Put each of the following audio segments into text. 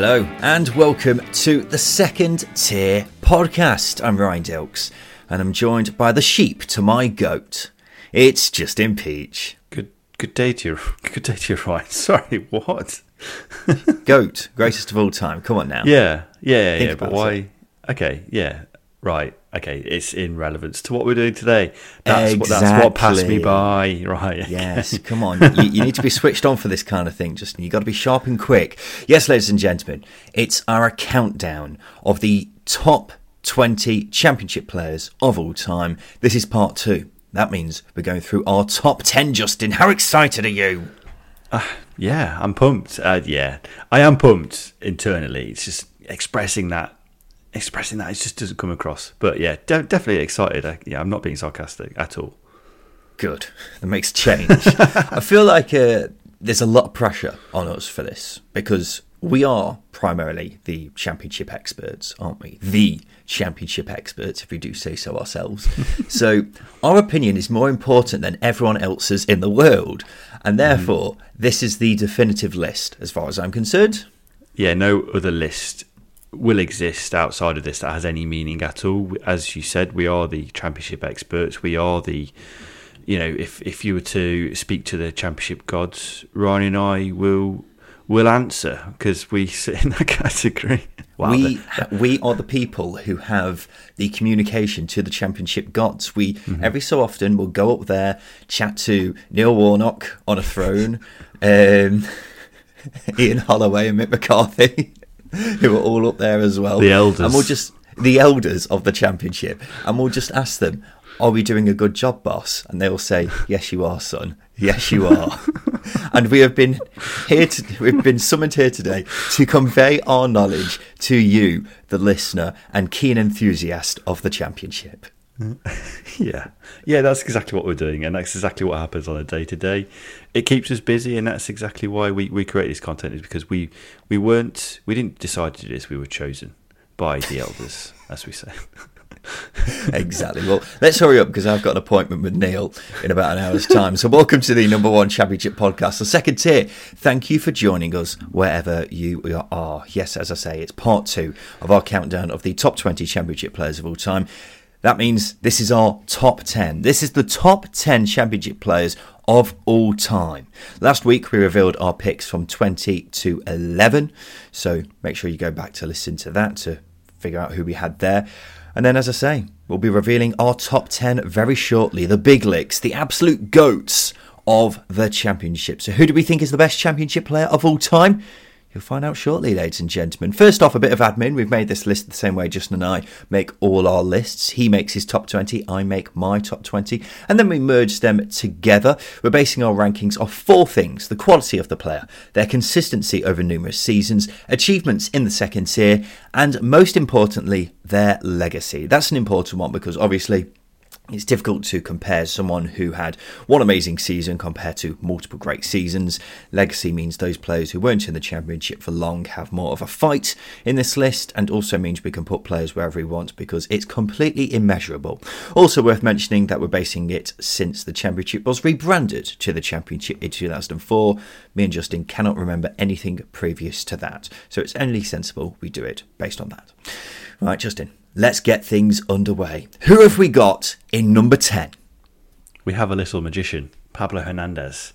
Hello and welcome to the second tier podcast. I'm Ryan Dilks and I'm joined by the sheep to my goat. It's Justin Peach. Good good day to you. Good day to you, Ryan. Sorry, what? Goat, greatest of all time. Come on now. Yeah, yeah, Think yeah. But why? it. Okay, yeah, right. Okay, it's in relevance to what we're doing today. That's what that's what passed me by. Right. okay. Yes, come on. You, you need to be switched on for this kind of thing, Justin. You've got to be sharp and quick. Yes, ladies and gentlemen, it's our countdown of the top 20 championship players of all time. This is part two. That means we're going through our top 10, Justin. How excited are you? Yeah, I'm pumped. Uh, yeah, I am pumped internally. It's just expressing that, expressing that. It just doesn't come across. But yeah, de- definitely excited. I, yeah, I'm not being sarcastic at all. Good. That makes change. I feel like uh, there's a lot of pressure on us for this because we are primarily the championship experts, aren't we? The championship experts, if we do say so ourselves. so our opinion is more important than everyone else's in the world. And therefore, this is the definitive list as far as I'm concerned. yeah, no other list will exist outside of this that has any meaning at all. As you said, we are the championship experts. We are the, you know, if if you were to speak to the championship gods, Ryan and I will will answer because we sit in that category. Wow, we the- we are the people who have the communication to the championship gods. We Mm-hmm. every so often will go up there, chat to Neil Warnock on a throne, um, Ian Holloway and Mick McCarthy, who are all up there as well. The elders. and we'll just the elders of the championship, and we'll just ask them. Are we doing a good job, boss? And they'll say, "Yes, you are, son. Yes, you are." and we have been here. To, we've been summoned here today to convey our knowledge to you, the listener and keen enthusiast of the championship. yeah, yeah, that's exactly what we're doing, and that's exactly what happens on a day to day. It keeps us busy, and that's exactly why we, we create this content is because we we weren't we didn't decide to do this. We were chosen by the elders, as we say. exactly. Well, let's hurry up because I've got an appointment with Neil in about an hour's time. So, welcome to the number one championship podcast, the second tier. Thank you for joining us wherever you are. Yes, as I say, it's part two of our countdown of the top 20 championship players of all time. That means this is our top 10. This is the top 10 championship players of all time. Last week we revealed our picks from 20 to 11. So make sure you go back to listen to that to figure out who we had there. And then, as I say, we'll be revealing our top 10 very shortly. The big licks, the absolute goats of the championship. So, who do we think is the best championship player of all time? You'll find out shortly, ladies and gentlemen. First off, a bit of admin. We've made this list the same way Justin and I make all our lists. He makes his top 20, I make my top 20, and then we merge them together. We're basing our rankings off four things the quality of the player, their consistency over numerous seasons, achievements in the second tier, and most importantly, their legacy. That's an important one because obviously it's difficult to compare someone who had one amazing season compared to multiple great seasons. Legacy means those players who weren't in the championship for long have more of a fight in this list, and also means we can put players wherever we want because it's completely immeasurable. Also, worth mentioning that we're basing it since the championship was rebranded to the championship in 2004. Me and Justin cannot remember anything previous to that, so it's only sensible we do it based on that. Right, Justin, let's get things underway. Who have we got in number 10? we have a little magician, Pablo Hernandez.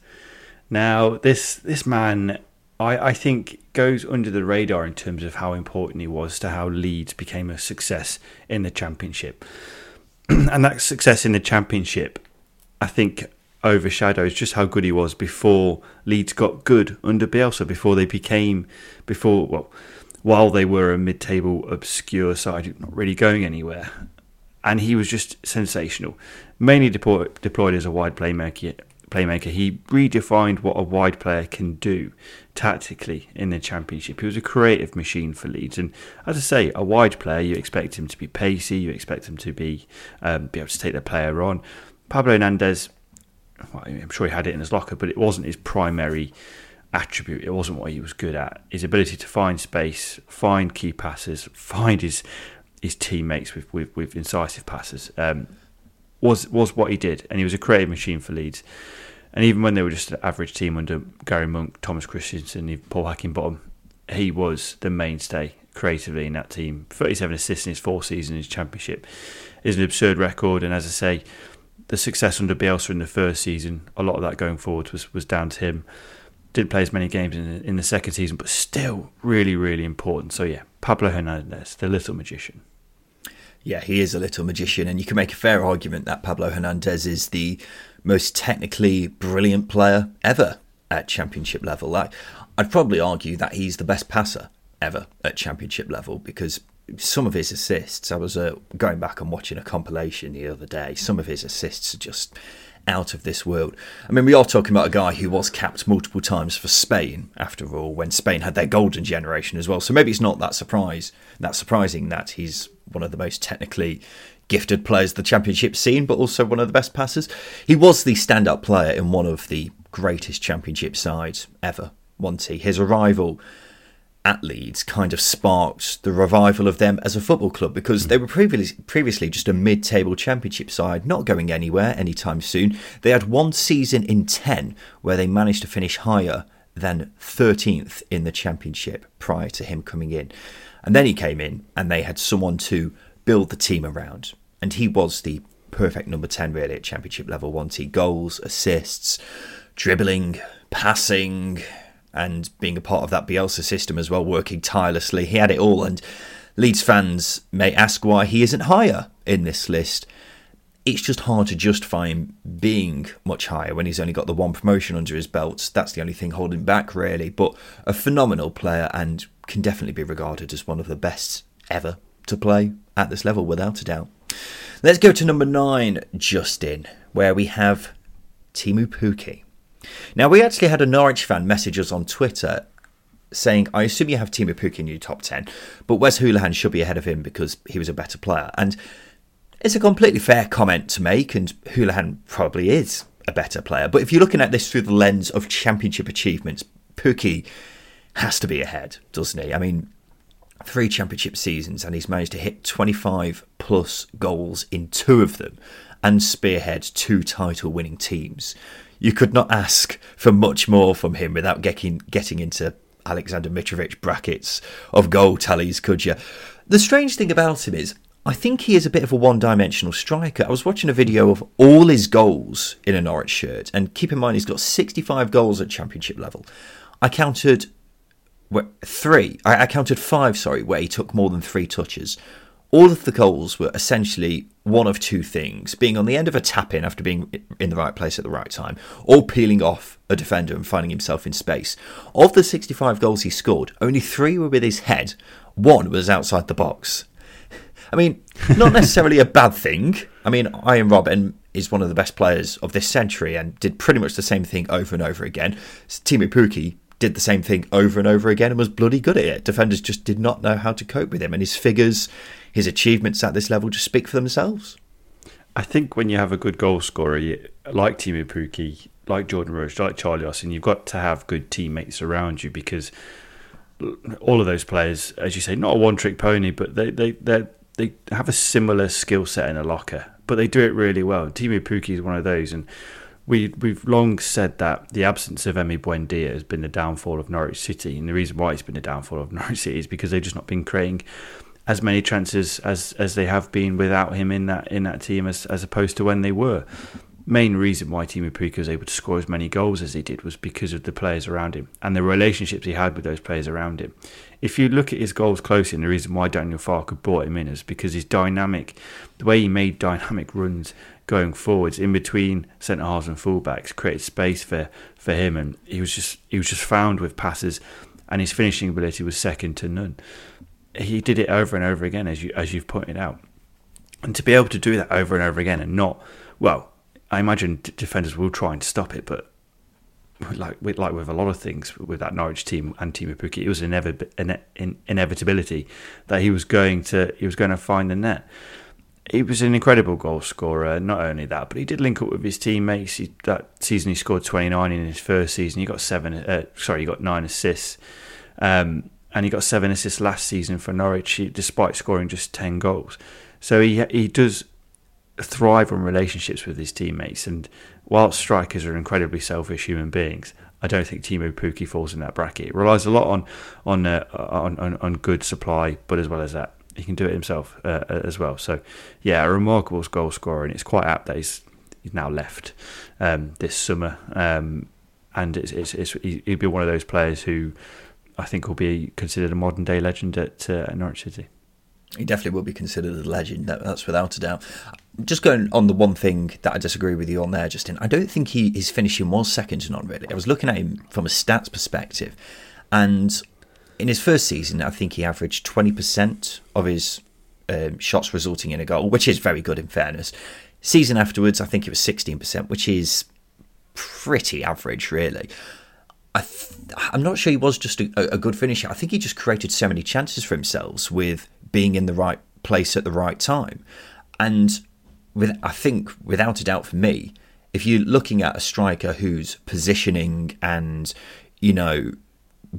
Now, this this man, I, I think, goes under the radar in terms of how important he was to how Leeds became a success in the Championship. and that success in the championship, I think, overshadows just how good he was before Leeds got good under Bielsa. Before they became, before well, while they were a mid-table obscure side, not really going anywhere, and he was just sensational. Mainly deployed, deployed as a wide playmaker. Playmaker, he redefined what a wide player can do tactically in the championship. He was a creative machine for Leeds, and as I say, a wide player. You expect him to be pacey. You expect him to be um, be able to take the player on. Pablo Hernandez, well, I'm sure he had it in his locker, but it wasn't his primary attribute. It wasn't what he was good at. His ability to find space, find key passes, find his his teammates with with, with incisive passes um, was was what he did, and he was a creative machine for Leeds. And even when they were just an average team under Garry Monk, Thomas Christiansen, Paul Heckingbottom, he was the mainstay creatively in that team. 37 assists in his four seasons in his championship is an absurd record. And as I say, the success under Bielsa in the first season, a lot of that going forward was, was down to him. Didn't play as many games in the, in the second season, but still really, really important. So, yeah, Pablo Hernandez, the little magician. Yeah, he is a little magician, and you can make a fair argument that Pablo Hernandez is the most technically brilliant player ever at championship level. Like, I'd probably argue that he's the best passer ever at championship level because some of his assists, I was uh, going back and watching a compilation the other day, some of his assists are just out of this world. I mean, we are talking about a guy who was capped multiple times for Spain, after all, when Spain had their golden generation as well. So maybe it's not that surprise, that surprising that he's one of the most technically gifted players the championship scene, but also one of the best passers. He was the stand-up player in one of the greatest championship sides ever, he? His arrival at Leeds kind of sparked the revival of them as a football club because mm. they were previously previously just a mid-table championship side, not going anywhere anytime soon. They had one season in 10 where they managed to finish higher than 13th in the championship prior to him coming in. And then he came in and they had someone to build the team around. And he was the perfect number 10 really at championship level, once he goals, assists, dribbling, passing, and being a part of that Bielsa system as well, working tirelessly. He had it all, and Leeds fans may ask why he isn't higher in this list. It's just hard to justify him being much higher when he's only got the one promotion under his belt. That's the only thing holding back, really. But a phenomenal player and can definitely be regarded as one of the best ever to play at this level, without a doubt. Let's go to number nine, Justin, where we have Teemu Pukki. Now, we actually had a Norwich fan message us on Twitter saying, I assume you have Teemu Pukki in your top 10, but Wes Hoolahan should be ahead of him because he was a better player. And it's a completely fair comment to make, and Hoolahan probably is a better player. But if you're looking at this through the lens of championship achievements, Pukki has to be ahead, doesn't he? I mean, three championship seasons, and he's managed to hit 25 plus goals in two of them and spearhead two title winning teams you could not ask for much more from him without getting getting into Alexander Mitrovic brackets of goal tallies, could you? The strange thing about him is, I think he is a bit of a one dimensional striker. I was watching a video of all his goals in a Norwich shirt, and keep in mind he's got 65 goals at championship level. I counted three, I counted five, sorry, where he took more than three touches. All of the goals were essentially one of two things being on the end of a tap in after being in the right place at the right time, or peeling off a defender and finding himself in space. Of the 65 goals he scored, only three were with his head, one was outside the box. I mean, not necessarily a bad thing. I mean, Arjen Robben is one of the best players of this century and did pretty much the same thing over and over again. Teemu Pukki did the same thing over and over again and was bloody good at it. Defenders just did not know how to cope with him, and his figures, his achievements at this level just speak for themselves. I think when you have a good goal scorer like Teemu Pukki, like Jordan Rudge, like Charlie Austin, you've got to have good teammates around you because all of those players, as you say, not a one-trick pony, but they they they have a similar skill set in a locker, but they do it really well. Teemu Pukki is one of those, and we we've long said that the absence of Emi Buendia has been the downfall of Norwich City, and the reason why it's been the downfall of Norwich City is because they've just not been creating as many chances as as they have been without him in that in that team as as opposed to when they were. main reason why Teemu Pukki was able to score as many goals as he did was because of the players around him and the relationships he had with those players around him. If you look at his goals closely, and the reason why Daniel Farke brought him in is because his dynamic, the way he made dynamic runs going forwards in between centre halves and fullbacks, created space for, for him, and he was just he was just found with passes, and his finishing ability was second to none. He did it over and over again, as you as you've pointed out, and to be able to do that over and over again and not well I imagine defenders will try and stop it, but like with, like with a lot of things with that Norwich team and Teemu Pukki, it was an ine- inevitability that he was going to he was going to find the net. He was an incredible goal scorer. Not only that, but he did link up with his teammates. He, that season, he scored 29 in his first season. He got seven. Uh, sorry, he got nine assists, um, and he got seven assists last season for Norwich, despite scoring just 10 goals. So he he does thrive on relationships with his teammates. And whilst strikers are incredibly selfish human beings, I don't think Teemu Pukki falls in that bracket. It relies a lot on on, uh, on, on on good supply, but as well as that, he can do it himself uh, as well. So, yeah, a remarkable goal scorer, and it's quite apt that he's, he's now left um, this summer. Um, and it's, it's, it's, he'd be one of those players who I think will be considered a modern day legend at, uh, Norwich City. He definitely will be considered a legend. that's without a doubt. Just going on the one thing that I disagree with you on there, Justin. I don't think he his finishing was second to none. Really, I was looking at him from a stats perspective, and in his first season, I think he averaged twenty percent of his um, shots resulting in a goal, which is very good in fairness. Season afterwards, I think it was sixteen percent, which is pretty average, really. I am not sure he was just a, a, good finisher. I think he just created so many chances for himself with being in the right place at the right time. And with, I think, without a doubt for me, if you're looking at a striker who's positioning and, you know,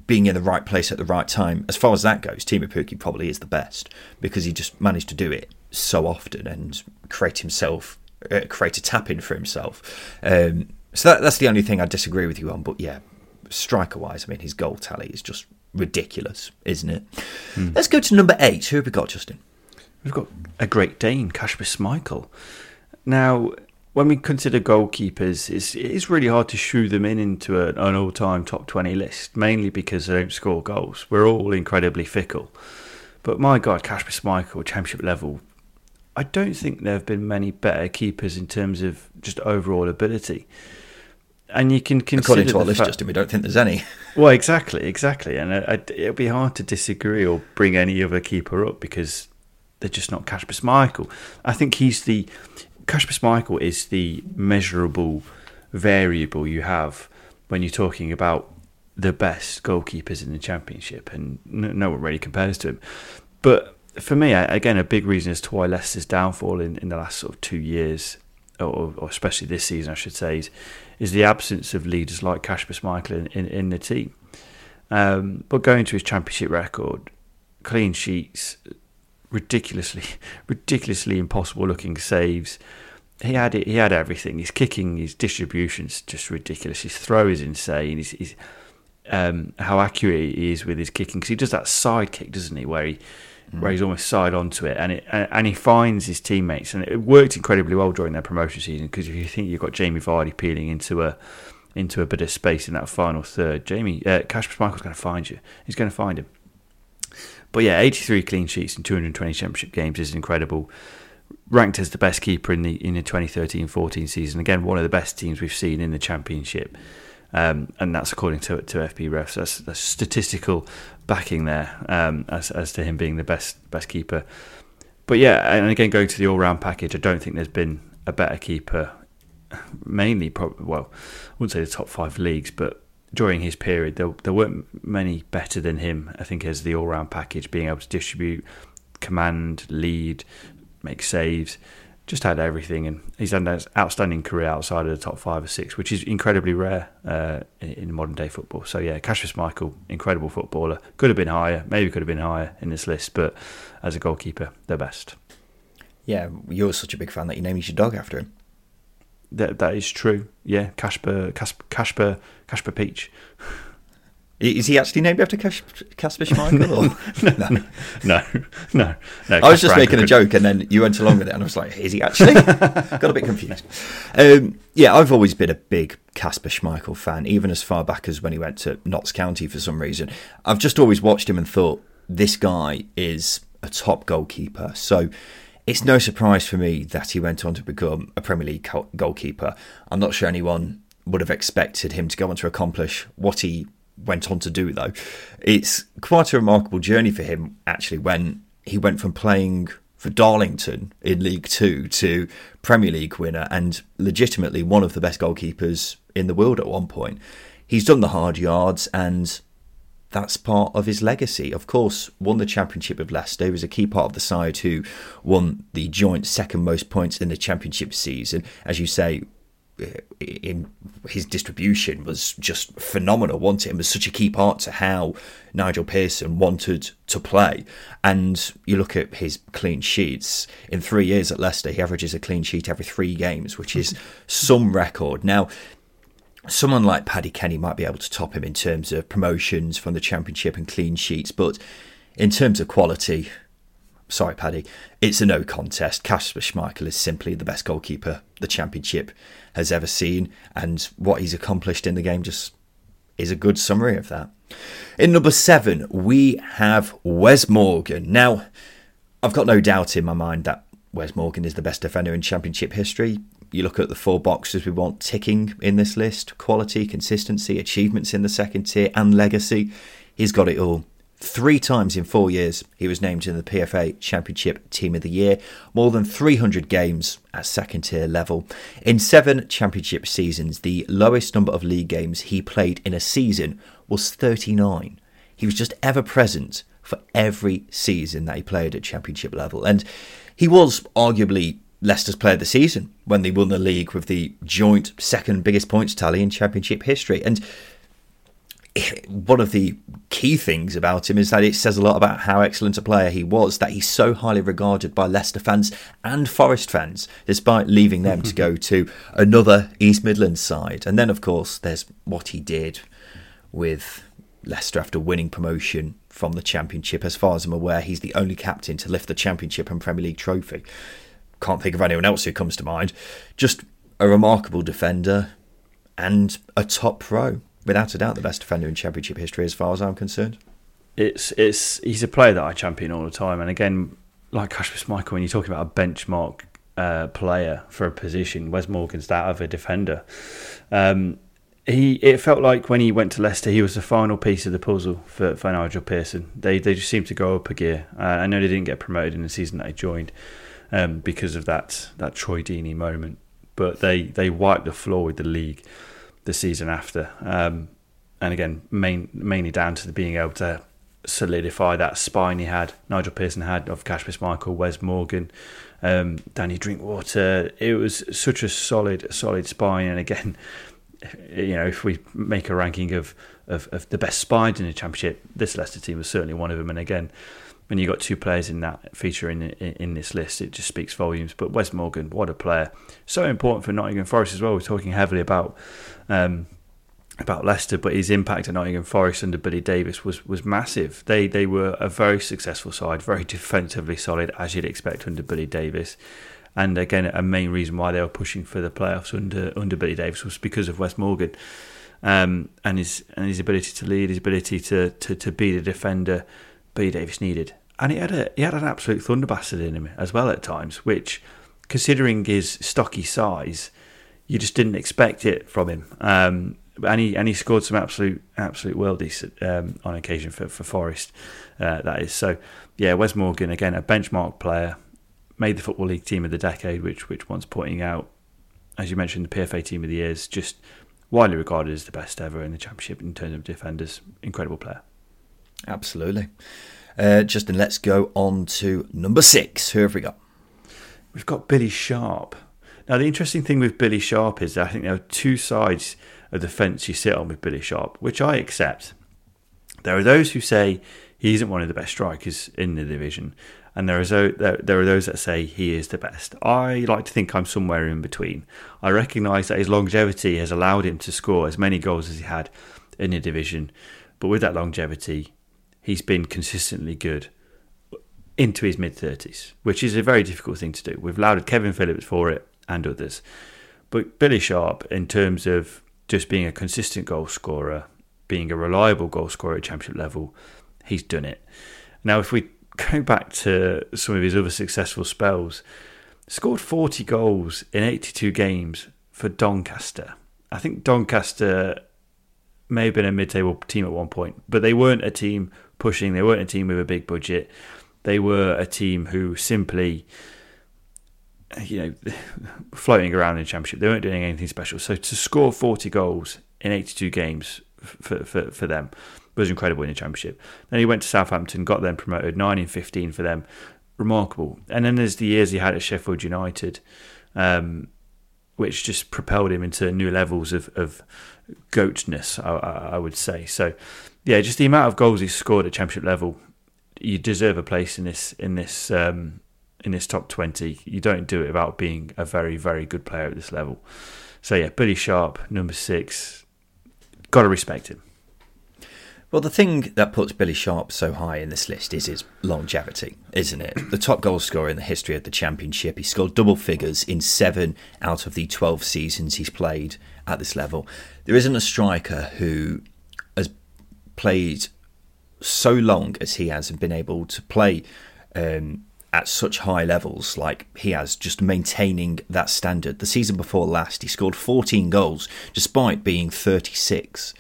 being in the right place at the right time, as far as that goes, Teemu Pukki probably is the best because he just managed to do it so often and create himself, uh, create a tap in for himself. Um, so that, that's the only thing I disagree with you on. But yeah, striker wise, I mean, his goal tally is just ridiculous, isn't it? Mm. Let's go to number eight. Who have we got, Justin? We've got a Great Dane, Kasper Schmeichel. Now, when we consider goalkeepers, it's, it is really hard to shoe them in into a, an all time top 20 list, mainly because they don't score goals. We're all incredibly fickle. But my God, Kasper Schmeichel, championship level, I don't think there have been many better keepers in terms of just overall ability and you can consider according to our list, fact, Justin, we don't think there's any. Well, exactly, exactly, and uh, it'll be hard to disagree or bring any other keeper up because they're just not Kasper Schmeichel. I think he's the Kasper Schmeichel is the measurable variable you have when you're talking about the best goalkeepers in the championship, and no one really compares to him. But for me, again, a big reason as to why Leicester's downfall in, in the last sort of two years, or, or especially this season, I should say, is is the absence of leaders like Kasper Schmeichel in, in, in the team. Um, but going to his championship record, clean sheets, ridiculously, ridiculously impossible looking saves. He had it. He had everything. His kicking, his distribution's just ridiculous. His throw is insane. He's, he's um, how accurate he is with his kicking because he does that side kick, doesn't he? Where he mm. where he's almost side onto it, and it and he finds his teammates, and it worked incredibly well during their promotion season. Because if you think you've got Jamie Vardy peeling into a into a bit of space in that final third, Jamie uh, Schmeichel's going to find you. He's going to find him. But yeah, 83 clean sheets in 220 championship games is incredible. Ranked as the best keeper in the in the 2013-14 season. Again, one of the best teams we've seen in the championship. Um, and that's according to to FBrefs. That's, that's statistical backing there um, as as to him being the best best keeper. But yeah, and again going to the all round package, I don't think there's been a better keeper. Mainly, probably well, I wouldn't say the top five leagues, but during his period, there there weren't many better than him. I think as the all round package, being able to distribute, command, lead, make saves just had everything, and he's had an outstanding career outside of the top five or six, which is incredibly rare uh, in, in, modern day football. So yeah, Kasper Schmeichel, incredible footballer, could have been higher, maybe could have been higher in this list, but as a goalkeeper, the best. Yeah, you're such a big fan that you named your dog after him. That that is true. Yeah, Casper Casper Casper Kasper Peach. Is he actually named after Kasper Schmeichel? no, no, no, no. I was just making a joke, and then you went along with it, and I was like, "Is he actually?" Got a bit confused. Um, yeah, I've always been a big Kasper Schmeichel fan, even as far back as when he went to Notts County for some reason. I've just always watched him and thought this guy is a top goalkeeper. So it's no surprise for me that he went on to become a Premier League goalkeeper. I'm not sure anyone would have expected him to go on to accomplish what he went on to do, though. It's quite a remarkable journey for him, actually, when he went from playing for Darlington in League Two to Premier League winner and legitimately one of the best goalkeepers in the world at one point. He's done the hard yards and that's part of his legacy. Of course, won the championship with Leicester. He was a key part of the side who won the joint second most points in the championship season. As you say, Uh, in his distribution was just phenomenal, wasn't it? And was such a key part to how Nigel Pearson wanted to play. And you look at his clean sheets in three years at Leicester, he averages a clean sheet every three games, which is some record. Now, someone like Paddy Kenny might be able to top him in terms of promotions from the Championship and clean sheets, but in terms of quality, sorry, Paddy, it's a no contest. Kasper Schmeichel is simply the best goalkeeper the Championship has ever seen, and what he's accomplished in the game just is a good summary of that. In number seven, we have Wes Morgan. Now, I've got no doubt in my mind that Wes Morgan is the best defender in Championship history. You look at the four boxes we want ticking in this list quality, consistency, achievements in the second tier, and legacy. He's got it all. Three times in four years, he was named in the PFA Championship Team of the Year, more than 300 games at second tier level. In seven championship seasons, the lowest number of league games he played in a season was 39. He was just ever present for every season that he played at championship level. And he was arguably Leicester's player of the season when they won the league with the joint second biggest points tally in championship history. And one of the key things about him is that it says a lot about how excellent a player he was, that he's so highly regarded by Leicester fans and Forest fans, despite leaving them to go to another East Midlands side. And then, of course, there's what he did with Leicester after winning promotion from the Championship. As far as I'm aware, he's the only captain to lift the Championship and Premier League trophy. Can't think of anyone else who comes to mind. Just a remarkable defender and a top pro without a doubt the best defender in Championship history, as far as I'm concerned. It's it's he's a player that I champion all the time, and again, like Kasper Schmeichel, when you're talking about a benchmark uh, player for a position, Wes Morgan's that of a defender. Um, he it felt like when he went to Leicester, he was the final piece of the puzzle for, for Nigel Pearson. They they just seemed to go up a gear. Uh, I know they didn't get promoted in the season that he joined um, because of that that Troy Deeney moment, but they they wiped the floor with the league the season after. Um, and again, main, mainly down to the being able to solidify that spine he had, Nigel Pearson had of Kasper Schmeichel, Wes Morgan, um, Danny Drinkwater. It was such a solid, solid spine. And again, you know, if we make a ranking of, of, of the best spines in the championship, this Leicester team was certainly one of them. And again, when you've got two players in that feature in, in, in this list, it just speaks volumes. But Wes Morgan, what a player! So important for Nottingham Forest as well. We're talking heavily about um, about Leicester, but his impact at Nottingham Forest under Billy Davies was was massive. They they were a very successful side, very defensively solid, as you'd expect under Billy Davies. And again, a main reason why they were pushing for the playoffs under under Billy Davies was because of Wes Morgan. Um, and his and his ability to lead, his ability to, to, to be the defender Billy Davies needed. And he had a he had an absolute thunder bastard in him as well at times, which, considering his stocky size, you just didn't expect it from him. Um, and he and he scored some absolute absolute worldies um, on occasion for for Forest. Uh, that is so. Yeah, Wes Morgan again, a benchmark player, made the football league team of the decade, which which one's pointing out, as you mentioned, the PFA team of the years, just widely regarded as the best ever in the championship in terms of defenders. Incredible player. Absolutely. Uh, Justin, let's go on to number six. Who have we got? We've got Billy Sharp. Now, the interesting thing with Billy Sharp is I think there are two sides of the fence you sit on with Billy Sharp, which I accept. There are those who say he isn't one of the best strikers in the division, and there there are those that say he is the best. I like to think I'm somewhere in between. I recognise that his longevity has allowed him to score as many goals as he had in the division but with that longevity, he's been consistently good into his mid 30s, which is a very difficult thing to do. We've lauded Kevin Phillips for it and others. But Billy Sharp, in terms of just being a consistent goal scorer, being a reliable goal scorer at championship level, he's done it. Now, if we go back to some of his other successful spells, scored 40 goals in 82 games for Doncaster. I think Doncaster may have been a mid-table team at one point, but they weren't a team pushing. They weren't a team with a big budget. They were a team who simply, you know, floating around in the championship. They weren't doing anything special. So to score 40 goals in 82 games for, for, for them was incredible in the championship. Then he went to Southampton, got them promoted, 9 in 15 for them. Remarkable. And then there's the years he had at Sheffield United, um, which just propelled him into new levels of, of goatness, I, I would say. So, yeah, just the amount of goals he scored at championship level you deserve a place in this in this um, in this top twenty. You don't do it without being a very very good player at this level. So yeah, Billy Sharp, number six, got to respect him. Well, the thing that puts Billy Sharp so high in this list is his longevity, isn't it? The top goal scorer in the history of the Championship. He scored double figures in seven out of the 12 seasons he's played at this level. There isn't a striker who has played so long as he has and been able to play um, at such high levels like he has, just maintaining that standard. The season before last, he scored 14 goals despite being 36.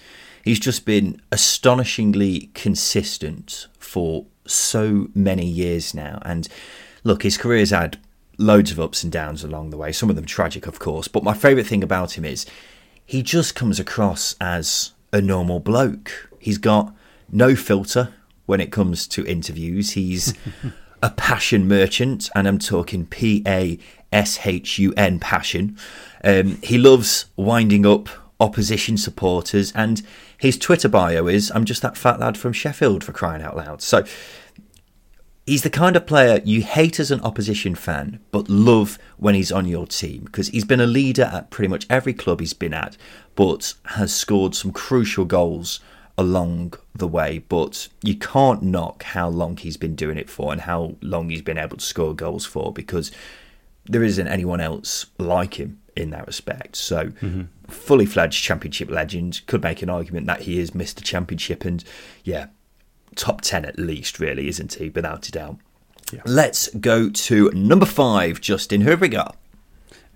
He's just been astonishingly consistent for so many years now. And look, his career's had loads of ups and downs along the way, some of them tragic, of course. But my favourite thing about him is he just comes across as a normal bloke. He's got no filter when it comes to interviews. He's a passion merchant, and I'm talking P A S H U N passion. Um, he loves winding up opposition supporters, and his Twitter bio is I'm just that fat lad from Sheffield for crying out loud. So he's the kind of player you hate as an opposition fan, but love when he's on your team because he's been a leader at pretty much every club he's been at, but has scored some crucial goals along the way, but you can't knock how long he's been doing it for and how long he's been able to score goals for because there isn't anyone else like him in that respect. So, mm-hmm. fully fledged championship legend could make an argument that he is Mr. Championship and, yeah, top 10 at least, really, isn't he? Without a doubt. Yeah. Let's go to number five, Justin. Who have we got?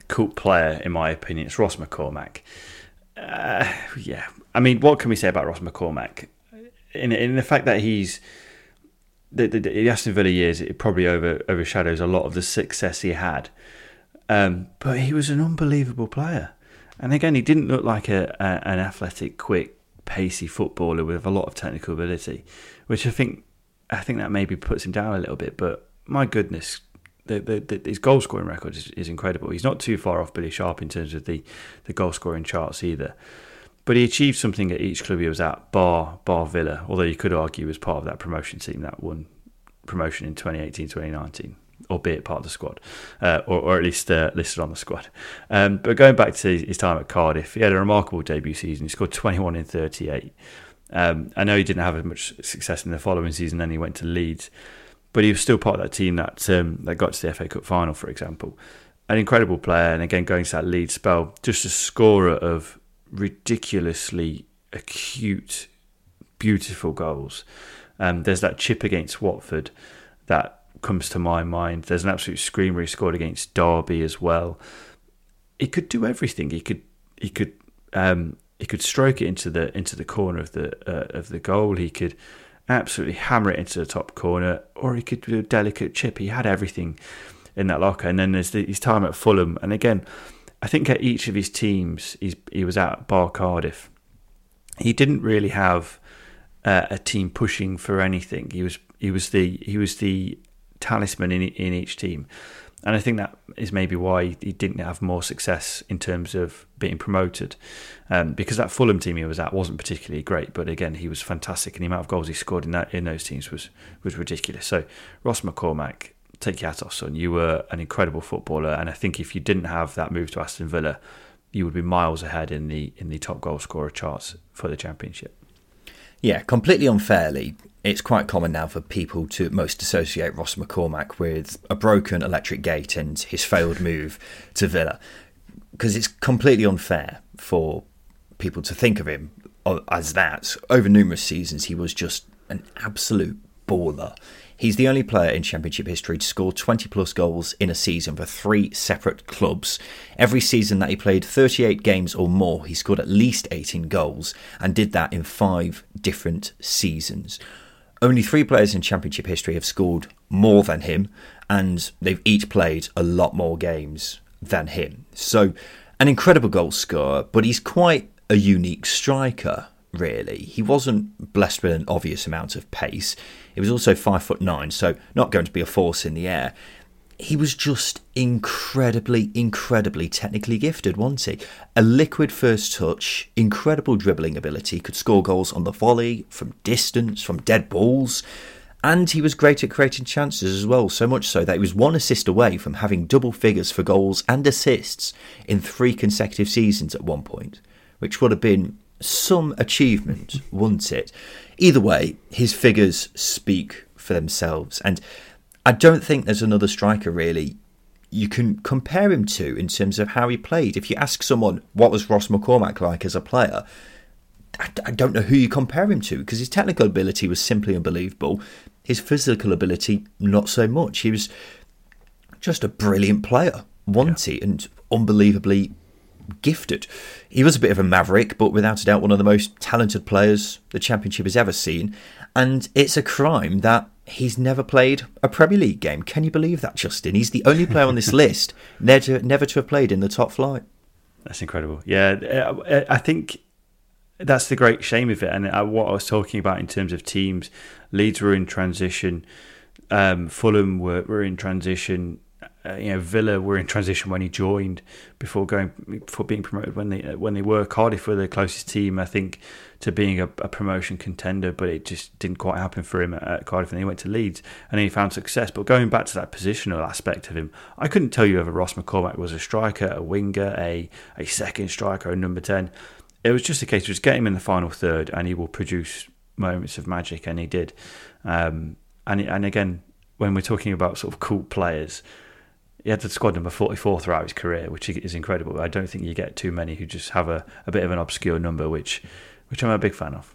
Cool player, in my opinion. It's Ross McCormack. Uh, yeah, I mean, what can we say about Ross McCormack? In in the fact that he's the, the, the Aston Villa years, it probably over overshadows a lot of the success he had. Um, but he was an unbelievable player, and again, he didn't look like a, a, an athletic, quick, pacey footballer with a lot of technical ability, which I think I think that maybe puts him down a little bit. But my goodness, the, the, the, his goal scoring record is, is, incredible. He's not too far off Billy Sharp in terms of the, the goal scoring charts either. But he achieved something at each club he was at, bar bar Villa. Although you could argue he was part of that promotion team that won promotion in 2018, 2019, albeit part of the squad, uh, or, or, at least uh, listed on the squad. Um, but going back to his time at Cardiff, he had a remarkable debut season. He scored 21 in 38. Um, I know he didn't have as much success in the following season. Then he went to Leeds, but he was still part of that team that um, that got to the FA Cup final, for example. An incredible player, and again going to that Leeds spell, just a scorer of ridiculously acute, beautiful goals. Um, there's that chip against Watford that comes to my mind. There's an absolute screamer he scored against Derby as well. He could do everything. He could he could um, he could stroke it into the into the corner of the uh, of the goal. He could absolutely hammer it into the top corner, or he could do a delicate chip. He had everything in that locker. And then there's the, his time at Fulham, and again I think at each of his teams, he was at Bar Cardiff. He didn't really have uh, a team pushing for anything. He was he was the he was the talisman in in each team, and I think that is maybe why he didn't have more success in terms of being promoted, um, because that Fulham team he was at wasn't particularly great. But again, he was fantastic, and the amount of goals he scored in that in those teams was was ridiculous. So Ross McCormack take your hat off, son. You were an incredible footballer, and I think if you didn't have that move to Aston Villa, you would be miles ahead in the in the top goal scorer charts for the championship. Yeah, completely unfairly, it's quite common now for people to most associate Ross McCormack with a broken electric gate and his failed move to Villa. Because it's completely unfair for people to think of him uh, as that. Over numerous seasons, he was just an absolute baller. He's the only player in Championship history to score 20 plus goals in a season for three separate clubs. Every season that he played 38 games or more, he scored at least 18 goals and did that in five different seasons. Only three players in Championship history have scored more than him, and they've each played a lot more games than him. So, an incredible goal scorer, but he's quite a unique striker really. He wasn't blessed with an obvious amount of pace. He was also five foot nine, so not going to be a force in the air. He was just incredibly, incredibly technically gifted, wasn't he? A liquid first touch, incredible dribbling ability, could score goals on the volley, from distance, from dead balls. And he was great at creating chances as well, so much so that he was one assist away from having double figures for goals and assists in three consecutive seasons at one point, which would have been some achievement, wouldn't it? Either way, his figures speak for themselves, and I don't think there's another striker really you can compare him to in terms of how he played. If you ask someone what was Ross McCormack like as a player, I don't know who you compare him to because his technical ability was simply unbelievable. His physical ability, not so much. He was just a brilliant player, wasn't yeah. he? And unbelievably gifted. He was a bit of a maverick, but without a doubt one of the most talented players the Championship has ever seen. And it's a crime that he's never played a Premier League game. Can you believe that, Justin? He's the only player on this list never, never to have played in the top flight. That's incredible. Yeah, uh, I think that's the great shame of it. And uh, what I was talking about in terms of teams, Leeds were in transition, um, Fulham were, were in transition, uh, you know Villa were in transition when he joined before going before being promoted when they uh, when they were. Cardiff were the closest team I think to being a, a, promotion contender but it just didn't quite happen for him at, Cardiff and he went to Leeds and he found success. But going back to that positional aspect of him I couldn't tell you whether Ross McCormack was a striker a winger a a second striker a number 10 it was just a case of just get him in the final third and he will produce moments of magic and he did. Um, and and again when we're talking about sort of cool players he had the squad number 44 throughout his career, which is incredible. I don't think you get too many who just have a, a bit of an obscure number, which which I'm a big fan of.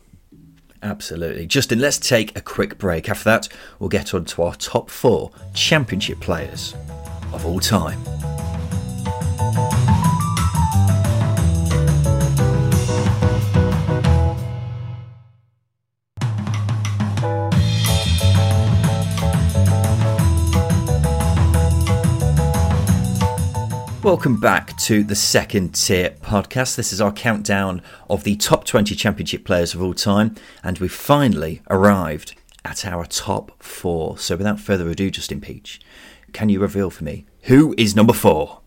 Absolutely. Justin, let's take a quick break. After that, we'll get on to our top four championship players of all time. Welcome back to the second tier podcast. This is our countdown of the top 20 championship players of all time, and we've finally arrived at our top four. So, without further ado, Justin Peach, can you reveal for me who is number four?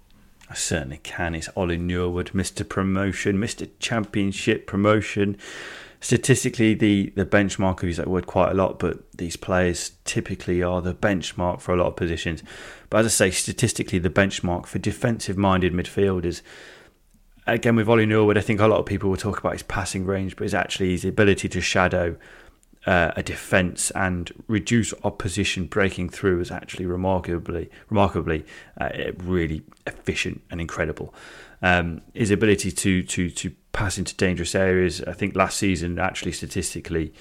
I certainly can. It's Ollie Norwood, Mr. Promotion, Mr. Championship Promotion statistically the the benchmark I use that word quite a lot, but these players typically are the benchmark for a lot of positions. But as I say, statistically the benchmark for defensive minded midfielders. Again, with Ollie Norwood, I think a lot of people will talk about his passing range, but it's actually his ability to shadow uh, a defence and reduce opposition breaking through is actually remarkably, remarkably, uh, really efficient and incredible. Um, his ability to to to pass into dangerous areas. I think last season, actually statistically,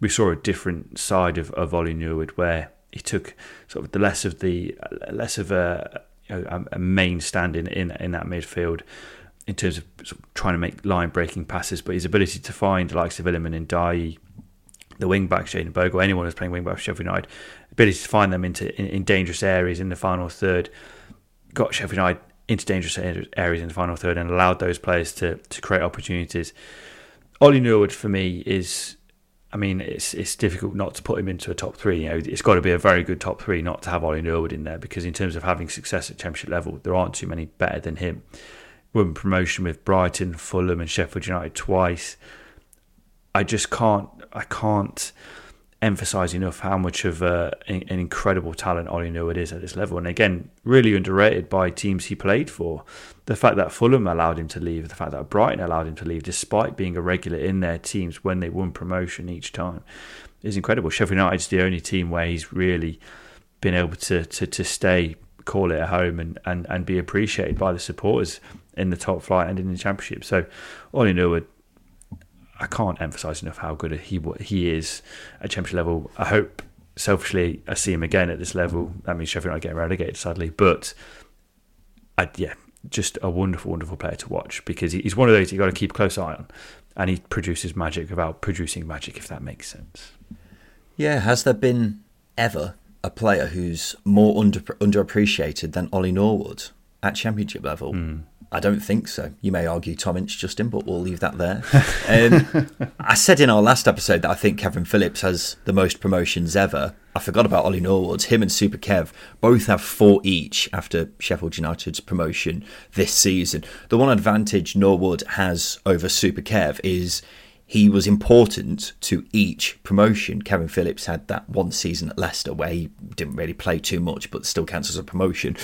we saw a different side of, of Ollie Norwood where he took sort of the less of the less of a, a, main stand in, in in that midfield in terms of, sort of trying to make line breaking passes, but his ability to find the likes of Iliman Ndiaye, the wing back Jayden Bogle, anyone who's playing wing back for Sheffield United, ability to find them into in, in dangerous areas in the final third, got Sheffield United into dangerous areas in the final third and allowed those players to to create opportunities. Ollie Norwood for me is, I mean, it's it's difficult not to put him into a top three. You know, it's got to be a very good top three not to have Ollie Norwood in there because in terms of having success at Championship level, there aren't too many better than him. Won promotion with Brighton, Fulham, and Sheffield United twice. I just can't. I can't emphasize enough how much of uh, an incredible talent Ollie Norwood is at this level. And again, really underrated by teams he played for. The fact that Fulham allowed him to leave, the fact that Brighton allowed him to leave, despite being a regular in their teams when they won promotion each time, is incredible. Sheffield United's the only team where he's really been able to to, to stay, call it a home, and, and, and be appreciated by the supporters in the top flight and in the championship. So, Ollie Norwood I can't emphasize enough how good he he is at championship level. I hope selfishly I see him again at this level. That means Sheffield United get relegated sadly, but I, yeah, just a wonderful, wonderful player to watch because he's one of those you got to keep a close eye on, and he produces magic without producing magic, if that makes sense. Yeah, has there been ever a player who's more under underappreciated than Ollie Norwood at championship level? Mm. I don't think so. You may argue Tom Ince, Justin, but we'll leave that there. Um, I said in our last episode that I think Kevin Phillips has the most promotions ever. I forgot about Ollie Norwood. Him and Super Kev both have four each after Sheffield United's promotion this season. The one advantage Norwood has over Super Kev is he was important to each promotion. Kevin Phillips had that one season at Leicester where he didn't really play too much, but still counts as a promotion.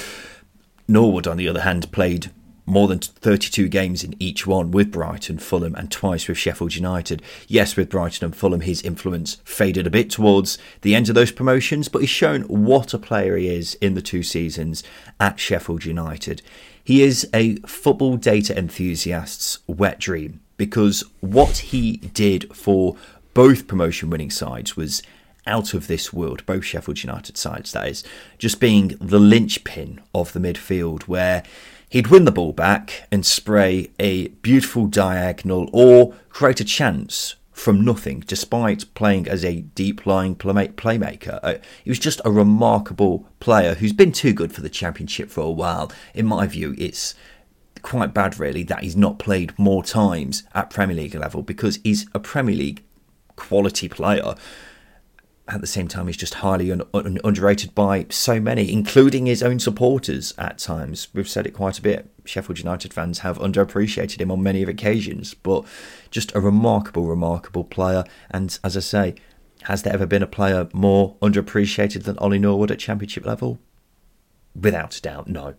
Norwood, on the other hand, played more than 32 games in each one with Brighton, Fulham, and twice with Sheffield United. Yes, with Brighton and Fulham, his influence faded a bit towards the end of those promotions, but he's shown what a player he is in the two seasons at Sheffield United. He is a football data enthusiast's wet dream because what he did for both promotion winning sides was out of this world, both Sheffield United sides, that is, just being the linchpin of the midfield where He'd win the ball back and spray a beautiful diagonal or create a chance from nothing, despite playing as a deep lying playmaker. Uh, he was just a remarkable player who's been too good for the Championship for a while. In my view, it's quite bad, really, that he's not played more times at Premier League level because he's a Premier League quality player at the same time, he's just highly un- un- underrated by so many, including his own supporters at times. We've said it quite a bit. Sheffield United fans have underappreciated him on many occasions, but just a remarkable, remarkable player. And as I say, has there ever been a player more underappreciated than Ollie Norwood at Championship level? Without a doubt, no.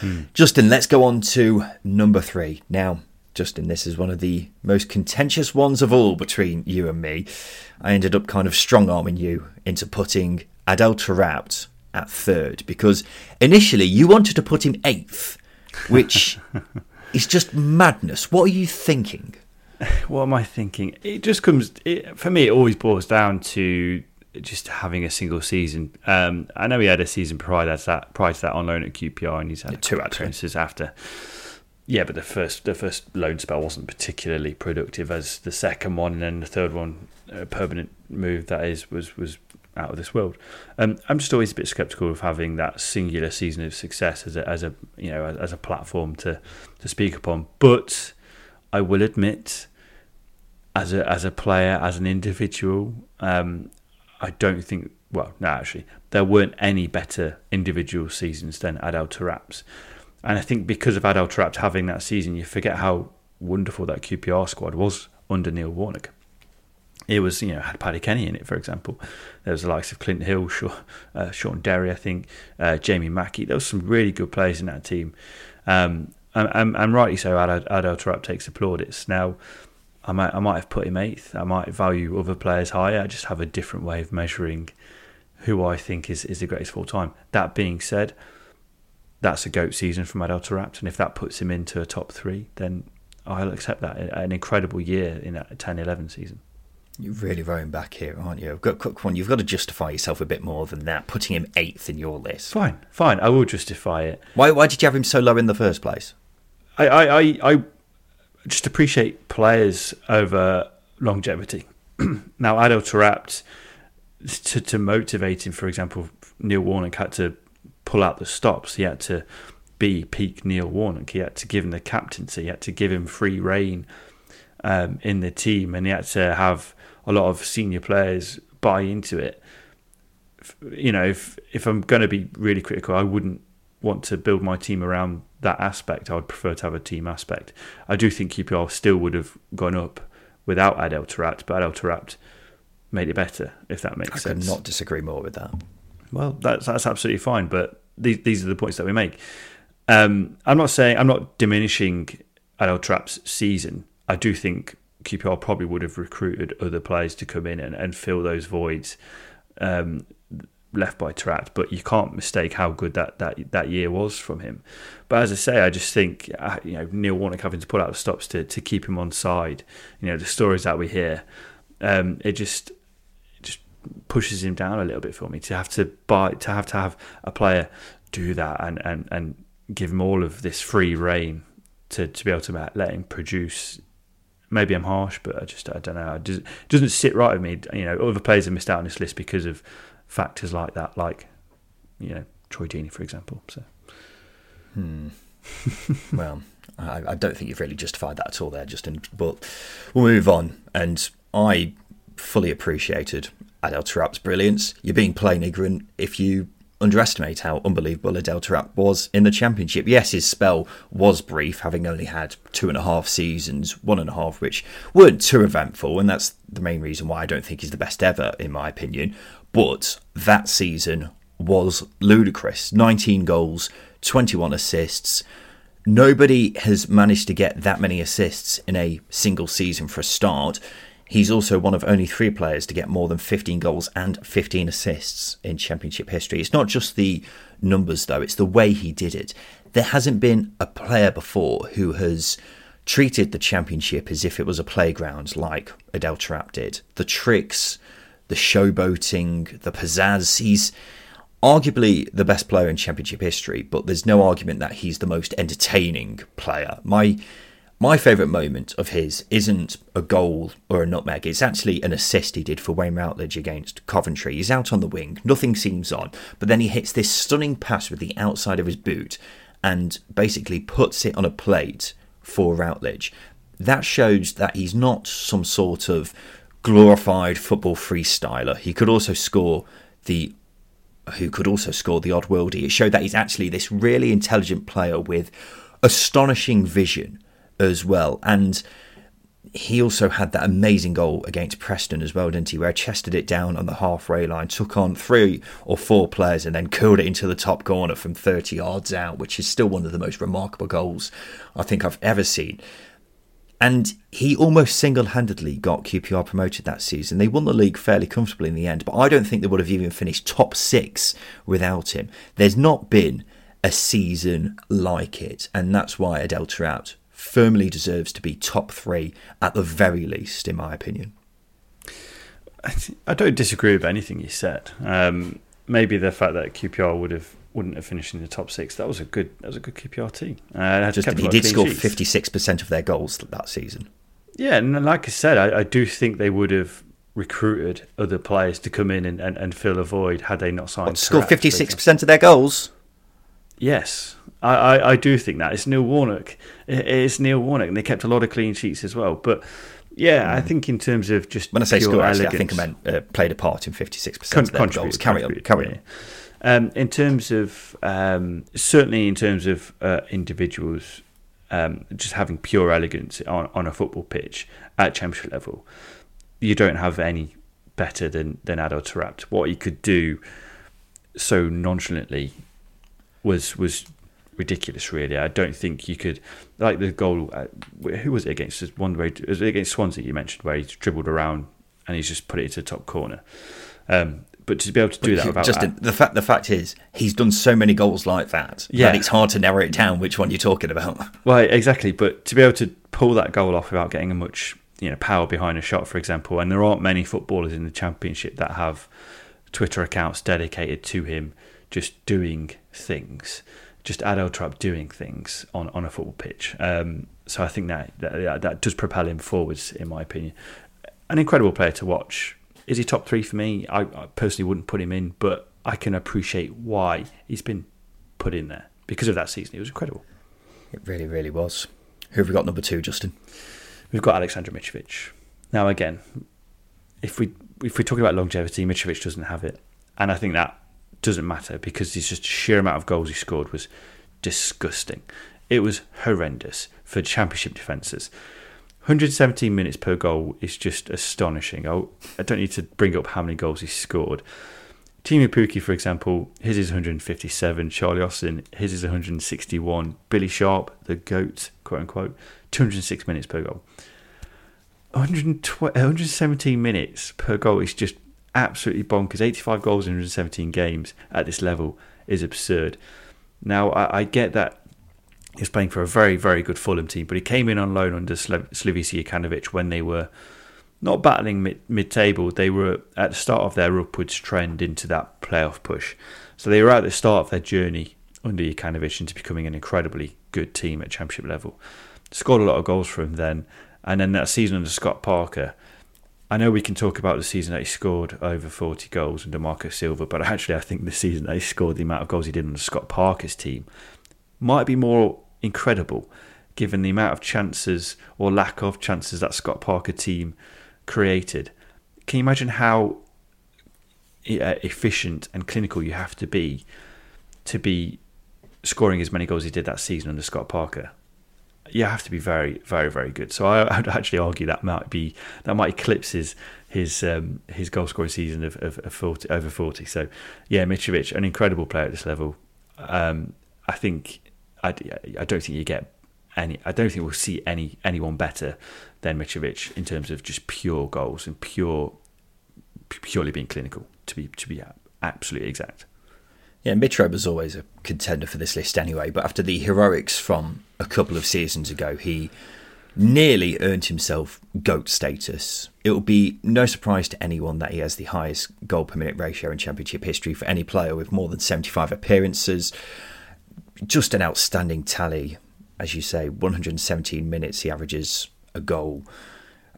Hmm. Justin, let's go on to number three. Now, Justin, this is one of the most contentious ones of all between you and me. I ended up kind of strong arming you into putting Adel Taarabt at third because initially you wanted to put him eighth, which is just madness. What are you thinking? What am I thinking? It just comes, it, for me, it always boils down to just having a single season. Um, I know he had a season prior to that, prior to that on loan at QPR, and he's had yeah, two appearances after. Yeah, but the first the first loan spell wasn't particularly productive as the second one, and then the third one, a permanent move that is, was was out of this world. Um, I'm just always a bit skeptical of having that singular season of success as a as a you know as a platform to to speak upon. But I will admit, as a as a player, as an individual, um, I don't think. Well, no, actually, there weren't any better individual seasons than Adel Taarabt's. And I think because of Adel Taarabt having that season, you forget how wonderful that QPR squad was under Neil Warnock. It was, you know, had Paddy Kenny in it, for example. There was the likes of Clint Hill, Sean, uh, Shaun Derry, I think, uh, Jamie Mackie. There was some really good players in that team. Um, and, and, and, rightly so, Adel, Adel Taarabt takes the plaudits. Now, I might, I might have put him eighth. I might value other players higher. I just have a different way of measuring who I think is, is the greatest of all time. That being said, that's a goat season from Adel Taarabt, and if that puts him into a top three, then I'll accept that. An incredible year in that 10-11 season. You're really rowing back here, aren't you? Got, come on, you've got to justify yourself a bit more than that. Putting him eighth in your list. Fine, fine. I will justify it. Why? Why did you have him so low in the first place? I, I, I, I just appreciate players over longevity. now, Adel Taarabt, to to motivate him, for example, Neil Warnock had to pull out the stops. He had to be peak Neil Warnock. He had to give him the captaincy. He had to give him free reign um, in the team, and he had to have a lot of senior players buy into it. You know, if if I'm going to be really critical, I wouldn't want to build my team around that aspect. I would prefer to have a team aspect. I do think QPR still would have gone up without Adel Taarabt, but Adel Taarabt made it better. If that makes I sense. I could not disagree more with that. Well, that's that's absolutely fine. But these these are the points that we make. Um, I'm not saying I'm not diminishing Adel Taarabt's season. I do think QPR probably would have recruited other players to come in and, and fill those voids um, left by Taarabt. But you can't mistake how good that, that that year was from him. But as I say, I just think uh, you know Neil Warnock having to put out the stops to to keep him on side. You know the stories that we hear, um, it just pushes him down a little bit for me to have to buy to have to have a player do that and and and give him all of this free reign to, to be able to let him produce. Maybe I'm harsh, but I just I don't know. It doesn't, it doesn't sit right with me. You know, other players have missed out on this list because of factors like that, like you know Troy Deeney, for example. So, hmm. well, I, I, don't think you've really justified that at all there, Justin. But we'll move on. And I fully appreciated Adel Taarabt's brilliance. You're being plain ignorant if you underestimate how unbelievable Adel Taarabt was in the Championship. Yes, his spell was brief, having only had two and a half seasons, one and a half which weren't too eventful, and that's the main reason why I don't think he's the best ever, in my opinion. But that season was ludicrous 19 goals, 21 assists. Nobody has managed to get that many assists in a single season for a start. He's also one of only three players to get more than 15 goals and 15 assists in Championship history. It's not just the numbers, though, it's the way he did it. There hasn't been a player before who has treated the Championship as if it was a playground like Adel Taarabt did. The tricks, the showboating, the pizzazz. He's arguably the best player in Championship history, but there's no argument that he's the most entertaining player. My my favourite moment of his isn't a goal or a nutmeg. It's actually an assist he did for Wayne Routledge against Coventry. He's out on the wing, nothing seems on, but then he hits this stunning pass with the outside of his boot and basically puts it on a plate for Routledge. That shows that he's not some sort of glorified football freestyler. He could also score the who could also score the odd worldie. It showed that he's actually this really intelligent player with astonishing vision as well. And he also had that amazing goal against Preston as well, didn't he? Where he chested it down on the halfway line, took on three or four players, and then curled it into the top corner from 30 yards out, which is still one of the most remarkable goals I think I've ever seen. And he almost single handedly got QPR promoted that season. They won the league fairly comfortably in the end, but I don't think they would have even finished top six without him. There's not been a season like it, and that's why Adel Taarabt firmly deserves to be top three at the very least, in my opinion. I don't disagree with anything you said. Um, maybe the fact that QPR would have wouldn't have finished in the top six. That was a good. That was a good QPR team. Uh, Just, he did score fifty six percent of their goals that season. Yeah, and like I said, I, I, do think they would have recruited other players to come in and, and, and fill a void had they not signed. Score fifty six percent of their goals. Yes, I, I, I, do think that it's Neil Warnock. It's Neil Warnock, and they kept a lot of clean sheets as well. But yeah, I mm. think in terms of just when I say score, actually, I think I meant uh, played a part in fifty six percent of their goals. Carry on, carry on. Um, in terms of um, certainly in terms of uh, individuals, um, just having pure elegance on, on a football pitch at championship level, you don't have any better than than Adel Taarabt. What he could do so nonchalantly was was ridiculous. Really, I don't think you could like the goal. Uh, who was it against? One way it was against Swansea. You mentioned where he dribbled around and he's just put it into the top corner. Um, but to be able to do that without just the fact the fact is he's done so many goals like that yeah. that it's hard to narrow it down which one you're talking about. Well, exactly. But to be able to pull that goal off without getting a much you know power behind a shot, for example, and there aren't many footballers in the championship that have Twitter accounts dedicated to him just doing things, just Adel doing things on, on a football pitch. Um, so I think that, that that does propel him forwards, in my opinion. An incredible player to watch. Is he top three for me? I, I personally wouldn't put him in, but I can appreciate why he's been put in there because of that season. It was incredible. It really, really was. Who have we got number two, Justin? We've got Alexander Mitrovic. Now, again, if we if we're talking about longevity, Mitrovic doesn't have it, and I think that doesn't matter because it's just sheer amount of goals he scored was disgusting. It was horrendous for championship defences. 117 minutes per goal is just astonishing. I do not need to bring up how many goals he scored. Teemu Pukki, for example, his is 157. Charlie Austin, his is 161. Billy Sharp, the GOAT, quote unquote, 206 minutes per goal. 117 minutes per goal is just absolutely bonkers. 85 goals in 117 games at this level is absurd. Now, I, I get that he's playing for a very, very good Fulham team, but he came in on loan under Slavisa Jokanovic when they were not battling mid, mid-table. They were at the start of their upwards trend into that playoff push. So they were at the start of their journey under Jokanovic into becoming an incredibly good team at championship level. Scored a lot of goals for him then, and then that season under Scott Parker. I know we can talk about the season that he scored over 40 goals under Marco Silva, but actually, I think the season that he scored the amount of goals he did under Scott Parker's team might be more incredible given the amount of chances or lack of chances that Scott Parker team created. Can you imagine how efficient and clinical you have to be to be scoring as many goals as he did that season under Scott Parker? You have to be very, very, very good. So I would actually argue that might be that might eclipse his his um, his goal scoring season of, of, of 40, over forty. So yeah, Mitrovic, an incredible player at this level. Um, I think I, I don't think you get any. I don't think we'll see any anyone better than Mitrovic in terms of just pure goals and pure purely being clinical. To be to be absolutely exact. Yeah, Mitro was always a contender for this list anyway, but after the heroics from a couple of seasons ago, he nearly earned himself GOAT status. It will be no surprise to anyone that he has the highest goal per minute ratio in Championship history for any player with more than 75 appearances. Just an outstanding tally. As you say, 117 minutes he averages a goal.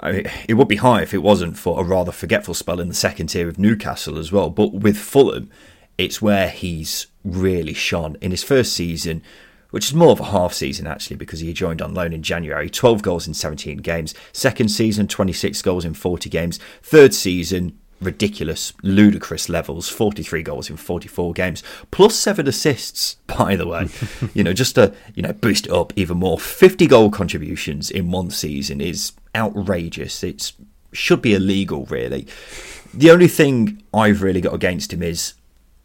I mean, it would be high if it wasn't for a rather forgetful spell in the second tier of Newcastle as well. But with Fulham, it's where he's really shone. In his first season, which is more of a half season actually because he joined on loan in January, 12 goals in 17 games. Second season, 26 goals in 40 games. Third season, ridiculous, ludicrous levels 43 goals in 44 games, plus seven assists, by the way. you know, just to you know boost it up even more. 50 goal contributions in one season is outrageous. It should be illegal, really. The only thing I've really got against him is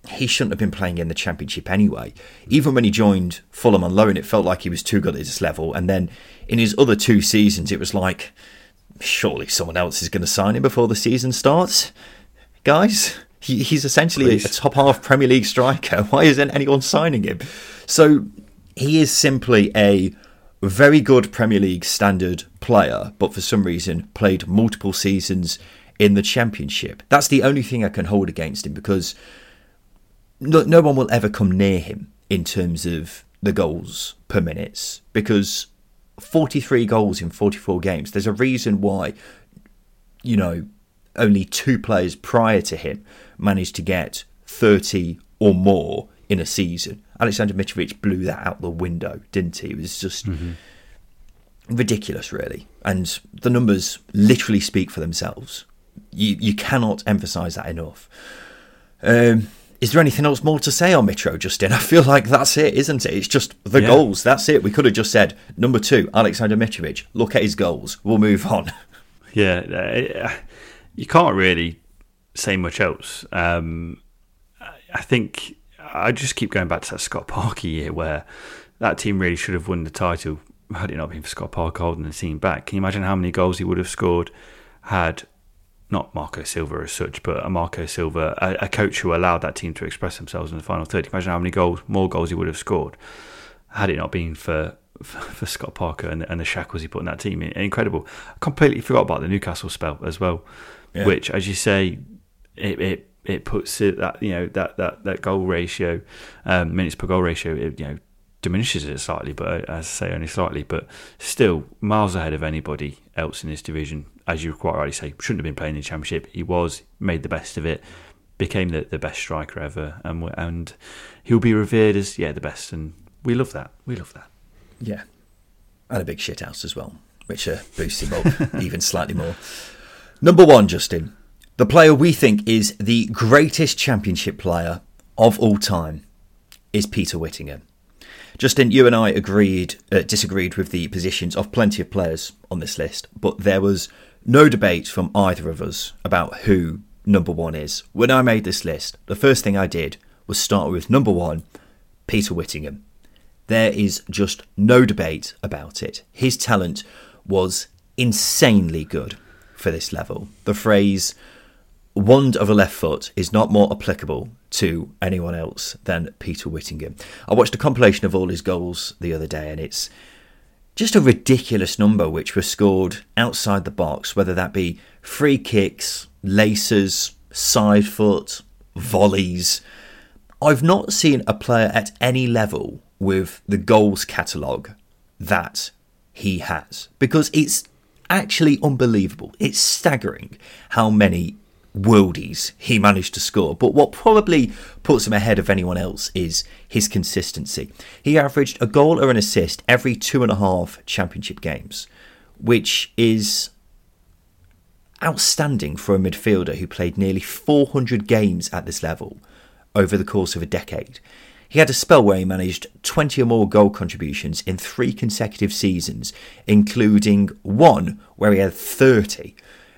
he shouldn't have been playing in the championship anyway. Even when he joined Fulham on loan, it felt like he was too good at this level. And then in his other two seasons, it was like surely someone else is going to sign him before the season starts. Guys, he, he's essentially a, a top half Premier League striker. Why isn't anyone signing him? So he is simply a very good Premier League standard player, but for some reason played multiple seasons in the Championship. That's the only thing I can hold against him because no, no one will ever come near him in terms of the goals per minutes because 43 goals in 44 games. There's a reason why, you know, only two players prior to him managed to get 30 or more in a season. Alexander Mitrovic blew that out the window, didn't he? It was just mm-hmm. ridiculous, really. And the numbers literally speak for themselves. You you cannot emphasise that enough. Um, is there anything else more to say on Mitro, Justin? I feel like that's it, isn't it? It's just the yeah. goals. That's it. We could have just said number two, Alexander Mitrovic. Look at his goals. We'll move on. Yeah, uh, you can't really say much else. Um, I think I just keep going back to that Scott Parker year where that team really should have won the title had it not been for Scott Parker holding the team back. Can you imagine how many goals he would have scored had not Marco Silva as such, but a Marco Silva, a, a, coach who allowed that team to express themselves in the final third. Imagine how many goals, more goals he would have scored had it not been for for, for Scott Parker and, and, the shackles he put in that team. Incredible. I completely forgot about the Newcastle spell as well, yeah. which, as you say, it, it it puts it that you know that that that goal ratio, um, minutes per goal ratio, it, you know diminishes it slightly, but as I say, only slightly, but still miles ahead of anybody else in this division as you quite rightly say, shouldn't have been playing in the championship. He was made the best of it, became the, the best striker ever, and and he'll be revered as yeah the best, and we love that. We love that. Yeah, and a big shit house as well, which uh, boosts him up even slightly more. Number one, Justin, the player we think is the greatest championship player of all time is Peter Whittingham. Justin, you and I agreed, uh, disagreed with the positions of plenty of players on this list, but there was no debate from either of us about who number one is. When I made this list, the first thing I did was start with number one, Peter Whittingham. There is just no debate about it. His talent was insanely good for this level. The phrase wand of a left foot is not more applicable to anyone else than Peter Whittingham. I watched a compilation of all his goals the other day and it's just a ridiculous number which were scored outside the box, whether that be free kicks, laces, side foot, volleys. I've not seen a player at any level with the goals catalogue that he has because it's actually unbelievable. It's staggering how many worldies he managed to score. But what probably puts him ahead of anyone else is his consistency. He averaged a goal or an assist every two and a half championship games, which is outstanding for a midfielder who played nearly 400 games at this level over the course of a decade. He had a spell where he managed 20 or more goal contributions in three consecutive seasons, including one where he had 30,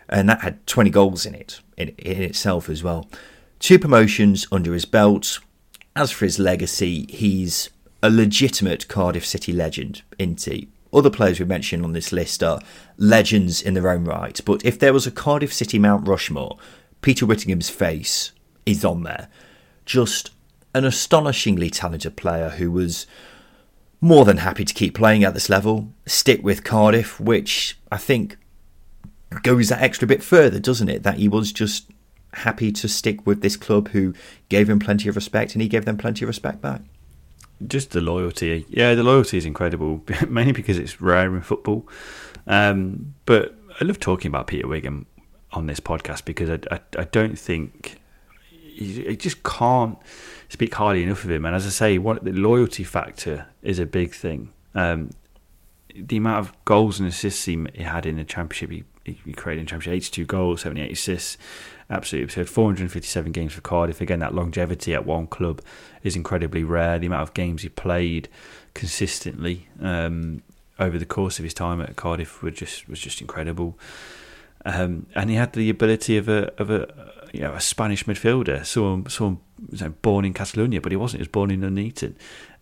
and that had 20 goals in it, in, in itself as well. Two promotions under his belt. As for his legacy, he's a legitimate Cardiff City legend, isn't he? Other players we mentioned on this list are legends in their own right, but if there was a Cardiff City Mount Rushmore, Peter Whittingham's face is on there. Just an astonishingly talented player who was more than happy to keep playing at this level, stick with Cardiff, which I think goes that extra bit further, doesn't it? That he was just happy to stick with this club who gave him plenty of respect and he gave them plenty of respect back just the loyalty. Yeah, the loyalty is incredible, mainly because it's rare in football. Um, but I love talking about Peter Wigan on this podcast because I, I, I don't think he, just can't speak highly enough of him. And as I say, what the loyalty factor is a big thing. Um, the amount of goals and assists he, he had in the championship, he, he created in championship 82 goals, 78 assists absolutely absurd. 457 games for Cardiff. Again, that longevity at one club is incredibly rare. The amount of games he played consistently um, over the course of his time at Cardiff was just was just incredible. Um, and he had the ability of a of a you know a Spanish midfielder, someone someone you know, born in Catalonia, but he wasn't. He was born in Nuneaton.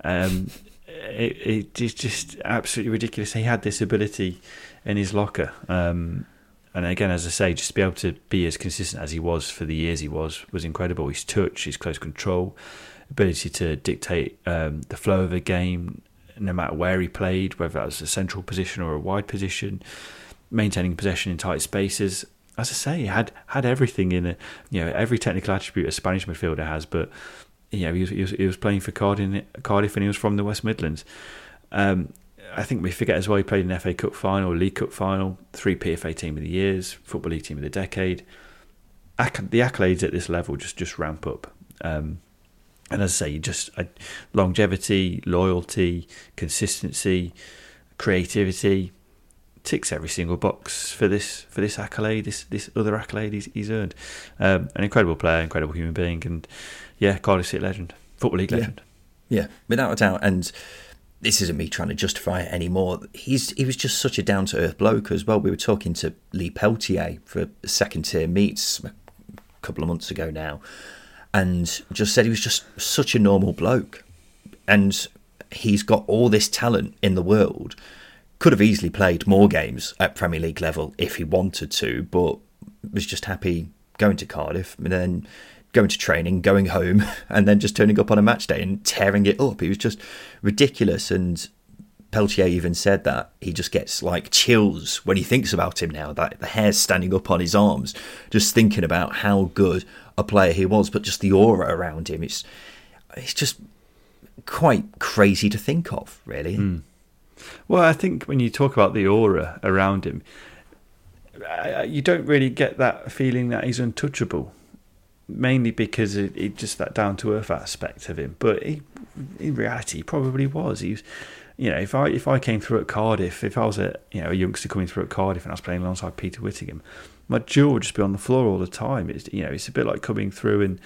Um, it, it is just absolutely ridiculous. He had this ability in his locker. Um, and again, as I say, just to be able to be as consistent as he was for the years he was was incredible. His touch, his close control, ability to dictate um, the flow of a game, no matter where he played, whether that was a central position or a wide position, maintaining possession in tight spaces. As I say, he had had everything in a you know every technical attribute a Spanish midfielder has, but you know he was he was, he was playing for Cardiff, Cardiff and he was from the West Midlands. Um, I think we forget as well he played an FA Cup final, League Cup final, three PFA Team of the Years, Football League Team of the Decade. the accolades at this level just just ramp up. Um, and as I say, just longevity, loyalty, consistency, creativity ticks every single box for this for this accolade, this this other accolade he's, he's earned. Um, an incredible player, incredible human being, and yeah, Cardiff City legend, Football League legend. Yeah, yeah without a doubt, and this isn't me trying to justify it anymore. He's he was just such a down to earth bloke as well. We were talking to Lee Peltier for second tier meets a couple of months ago now, and just said he was just such a normal bloke, and he's got all this talent in the world. Could have easily played more games at Premier League level if he wanted to, but was just happy going to Cardiff and then going to training, going home, and then just turning up on a match day and tearing it up. He was just ridiculous. And Peltier even said that he just gets like chills when he thinks about him now, that the hair's standing up on his arms, just thinking about how good a player he was, but just the aura around him. It's it's just quite crazy to think of, really. Mm. Well, I think when you talk about the aura around him, you don't really get that feeling that he's untouchable mainly because it, it just that down to earth aspect of him. But he, in reality, he probably was. He was, you know, if I if I came through at Cardiff, if I was a you know a youngster coming through at Cardiff and I was playing alongside Peter Whittingham, my jaw would just be on the floor all the time. It's you know it's a bit like coming through and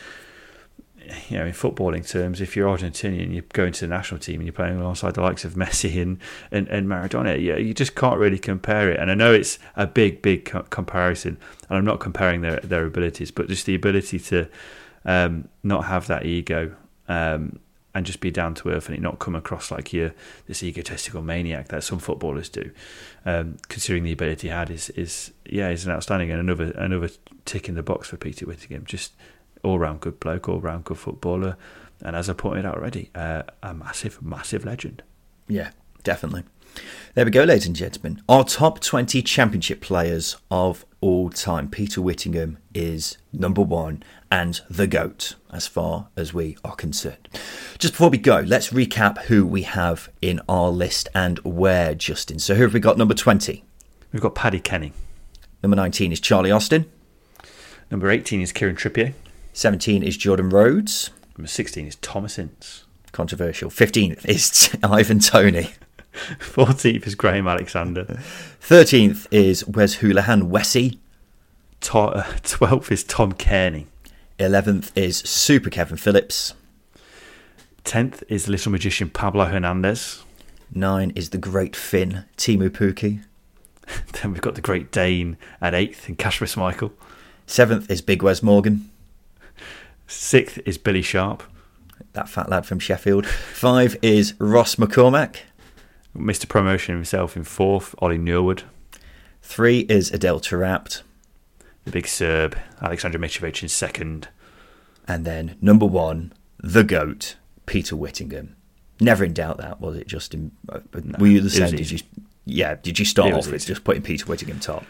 you know, in footballing terms, if you're Argentinian, you go into the national team and you're playing alongside the likes of Messi and, and, and Maradona, you, you just can't really compare it. And I know it's a big, big co- comparison, and I'm not comparing their, their abilities, but just the ability to um, not have that ego um, and just be down to earth and it not come across like you're this egotistical maniac that some footballers do. Um, considering the ability he had is is yeah, is an outstanding and another another tick in the box for Peter Whittingham. Just all round good bloke, all round good footballer, and as I pointed out already, uh, a massive, massive legend. Yeah, definitely. There we go, ladies and gentlemen. Our top 20 championship players of all time. Peter Whittingham is number one and the GOAT as far as we are concerned. Just before we go, let's recap who we have in our list and where, Justin. So, who have we got number 20? We've got Paddy Kenny. Number 19 is Charlie Austin. Number 18 is Kieran Trippier. 17 is Jordan Rhodes. Number 16 is Thomas Ince. Controversial. 15th is Ivan Toney. 14th is Graham Alexander. 13th is Wes Hoolahan Wessie. To- uh, 12th is Tom Cairney. 11th is Super Kevin Phillips. 10th is the Little Magician Pablo Hernandez. 9 is the Great Finn Teemu Pukki. then we've got the Great Dane at 8th and Kasper Schmeichel. 7th is Big Wes Morgan. Sixth is Billy Sharp. That fat lad from Sheffield. 5 is Ross McCormack. Mr. Promotion himself in fourth, Ollie Norwood. 3 is Adel Taarabt. The big Serb, Alexander Mitrovic in second. And then number 1, the GOAT, Peter Whittingham. Never in doubt that, was it, Justin? Uh, Were you the same? Did you, yeah, did you start off with easy. just putting Peter Whittingham top?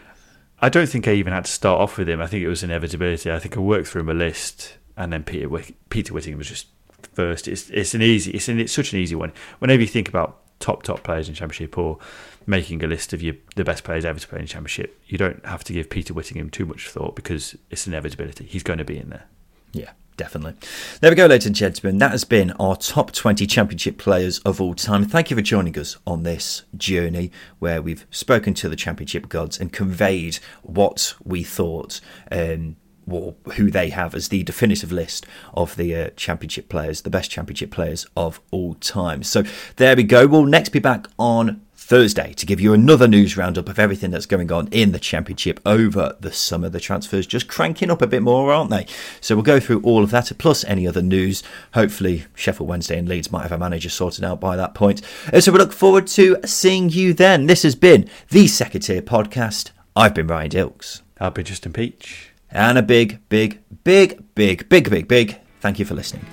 I don't think I even had to start off with him. I think it was inevitability. I think I worked through my list, and then Peter Wick- Peter Whittingham was just first. It's it's an easy. It's an, it's such an easy one. Whenever you think about top top players in Championship or making a list of your the best players ever to play in Championship, you don't have to give Peter Whittingham too much thought because it's inevitability. He's going to be in there. Yeah, definitely. There we go, ladies and gentlemen. That has been our top 20 championship players of all time. Thank you for joining us on this journey where we've spoken to the championship gods and conveyed what we thought. Um, or who they have as the definitive list of the uh, championship players, the best championship players of all time. So there we go. We'll next be back on Thursday to give you another news roundup of everything that's going on in the championship over the summer. The transfers just cranking up a bit more, aren't they? So we'll go through all of that plus any other news. Hopefully, Sheffield Wednesday and Leeds might have a manager sorted out by that point. So we look forward to seeing you then. This has been the Second Tier Podcast. I've been Ryan Dilks. I'll be Justin Peach. And a big, big, big, big, big, big, big thank you for listening.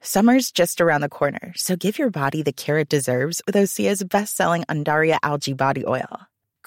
Summer's just around the corner, so give your body the care it deserves with Osea's best-selling Undaria algae body oil.